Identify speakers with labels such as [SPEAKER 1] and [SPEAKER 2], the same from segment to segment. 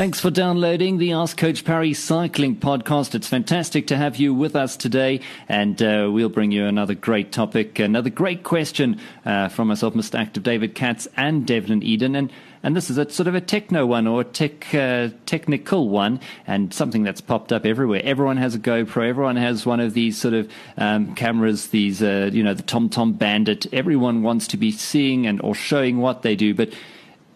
[SPEAKER 1] Thanks for downloading the Ask Coach Parry Cycling podcast. It's fantastic to have you with us today, and uh, we'll bring you another great topic, another great question uh, from myself, Mr. Active David Katz, and Devlin Eden. And and this is a sort of a techno one or a tech uh, technical one, and something that's popped up everywhere. Everyone has a GoPro. Everyone has one of these sort of um, cameras. These, uh, you know, the TomTom Bandit. Everyone wants to be seeing and or showing what they do, but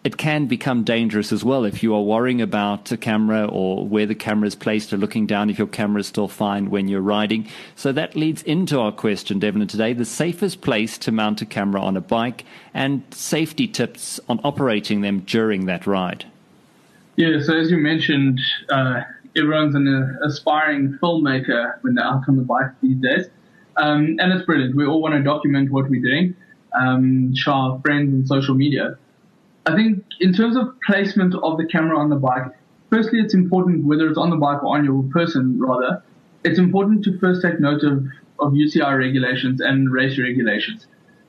[SPEAKER 1] it can become dangerous as well if you are worrying about a camera or where the camera is placed or looking down if your camera is still fine when you're riding. So that leads into our question, Devlin, today the safest place to mount a camera on a bike and safety tips on operating them during that ride.
[SPEAKER 2] Yeah, so as you mentioned, uh, everyone's an aspiring filmmaker when they're out on the bike these days. Um, and it's brilliant. We all want to document what we're doing, um, show our friends on social media. I think in terms of placement of the camera on the bike, firstly, it's important whether it's on the bike or on your person, rather, it's important to first take note of, of UCI regulations and race regulations.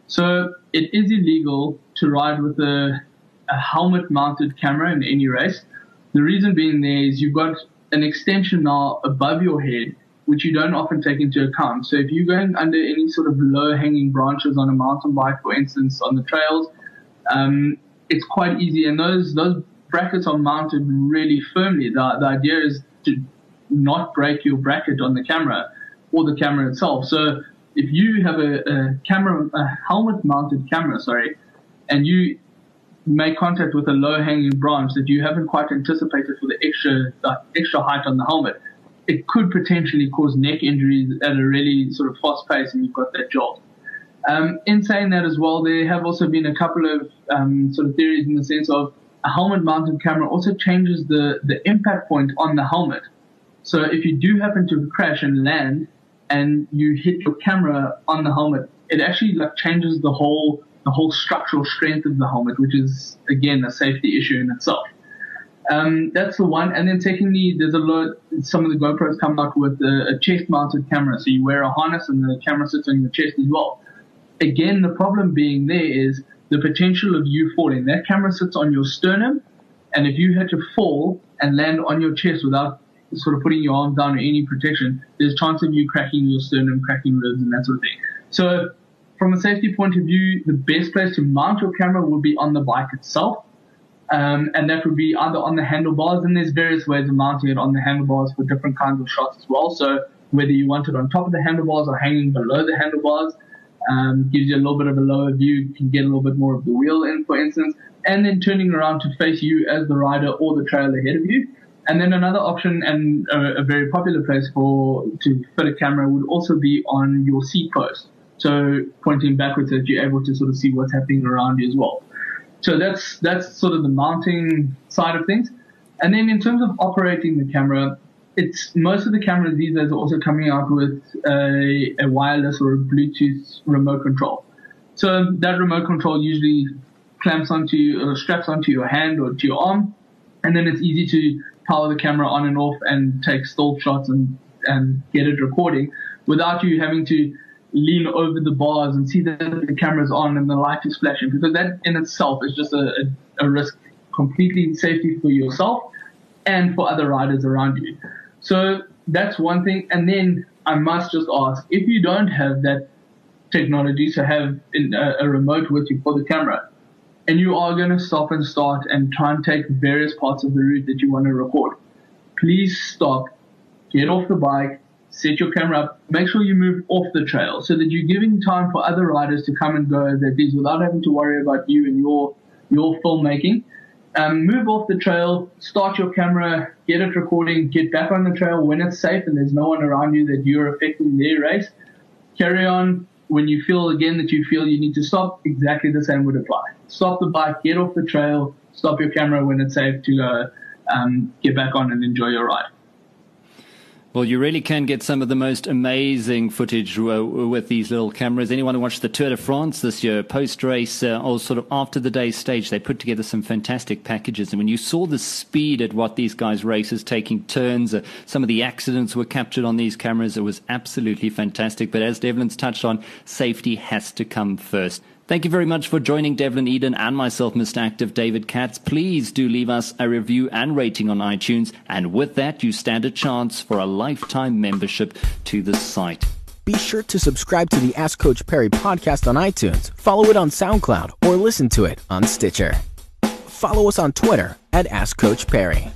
[SPEAKER 2] So it is illegal to ride with a, a helmet mounted camera in any race. The reason being there is you've got an extension now above your head, which you don't often take into account. So if you're going under any sort of low hanging branches on a mountain bike, for instance, on the trails, um, it's quite easy, and those those brackets are mounted really firmly. The the idea is to not break your bracket on the camera or the camera itself. So if you have a, a camera, a helmet mounted camera, sorry, and you make contact with a low hanging branch that you haven't quite anticipated for the extra the extra height on the helmet, it could potentially cause neck injuries at a really sort of fast pace, and you've got that jolt. Um, in saying that as well, there have also been a couple of um, sort of theories in the sense of a helmet mounted camera also changes the, the impact point on the helmet. So if you do happen to crash and land and you hit your camera on the helmet, it actually like changes the whole the whole structural strength of the helmet, which is again a safety issue in itself. Um, that's the one. And then secondly, there's a lot, some of the GoPros come out with a, a chest mounted camera. So you wear a harness and the camera sits on your chest as well again, the problem being there is the potential of you falling. That camera sits on your sternum, and if you had to fall and land on your chest without sort of putting your arms down or any protection, there's a chance of you cracking your sternum, cracking ribs, and that sort of thing. So, from a safety point of view, the best place to mount your camera would be on the bike itself. Um, and that would be either on the handlebars, and there's various ways of mounting it on the handlebars for different kinds of shots as well. So whether you want it on top of the handlebars or hanging below the handlebars, um, gives you a little bit of a lower view. You can get a little bit more of the wheel in, for instance, and then turning around to face you as the rider or the trail ahead of you. And then another option and a, a very popular place for to fit a camera would also be on your seat post. So pointing backwards so that you're able to sort of see what's happening around you as well. So that's that's sort of the mounting side of things. And then in terms of operating the camera, it's most of the cameras these days are also coming out with a, a wireless or a Bluetooth remote control. So that remote control usually clamps onto or straps onto your hand or to your arm, and then it's easy to power the camera on and off and take still shots and and get it recording without you having to lean over the bars and see that the camera's on and the light is flashing because that in itself is just a, a, a risk completely safety for yourself and for other riders around you. So that's one thing. And then I must just ask if you don't have that technology to have a, a remote with you for the camera, and you are going to stop and start and try and take various parts of the route that you want to record, please stop, get off the bike, set your camera up, make sure you move off the trail so that you're giving time for other riders to come and go that these without having to worry about you and your your filmmaking um, move off the trail, start your camera, get it recording, get back on the trail when it's safe and there's no one around you that you're affecting their race. Carry on. When you feel again that you feel you need to stop, exactly the same would apply. Stop the bike, get off the trail, stop your camera when it's safe to uh, um, get back on and enjoy your ride.
[SPEAKER 1] Well, you really can get some of the most amazing footage uh, with these little cameras. Anyone who watched the Tour de France this year, post race uh, or sort of after the day stage, they put together some fantastic packages. And when you saw the speed at what these guys' races, taking turns, uh, some of the accidents were captured on these cameras. It was absolutely fantastic. But as Devlin's touched on, safety has to come first. Thank you very much for joining Devlin Eden and myself, Mr. Active David Katz. Please do leave us a review and rating on iTunes. And with that, you stand a chance for a lifetime membership to the site.
[SPEAKER 3] Be sure to subscribe to the Ask Coach Parry podcast on iTunes, follow it on SoundCloud, or listen to it on Stitcher. Follow us on Twitter at Ask Coach Parry.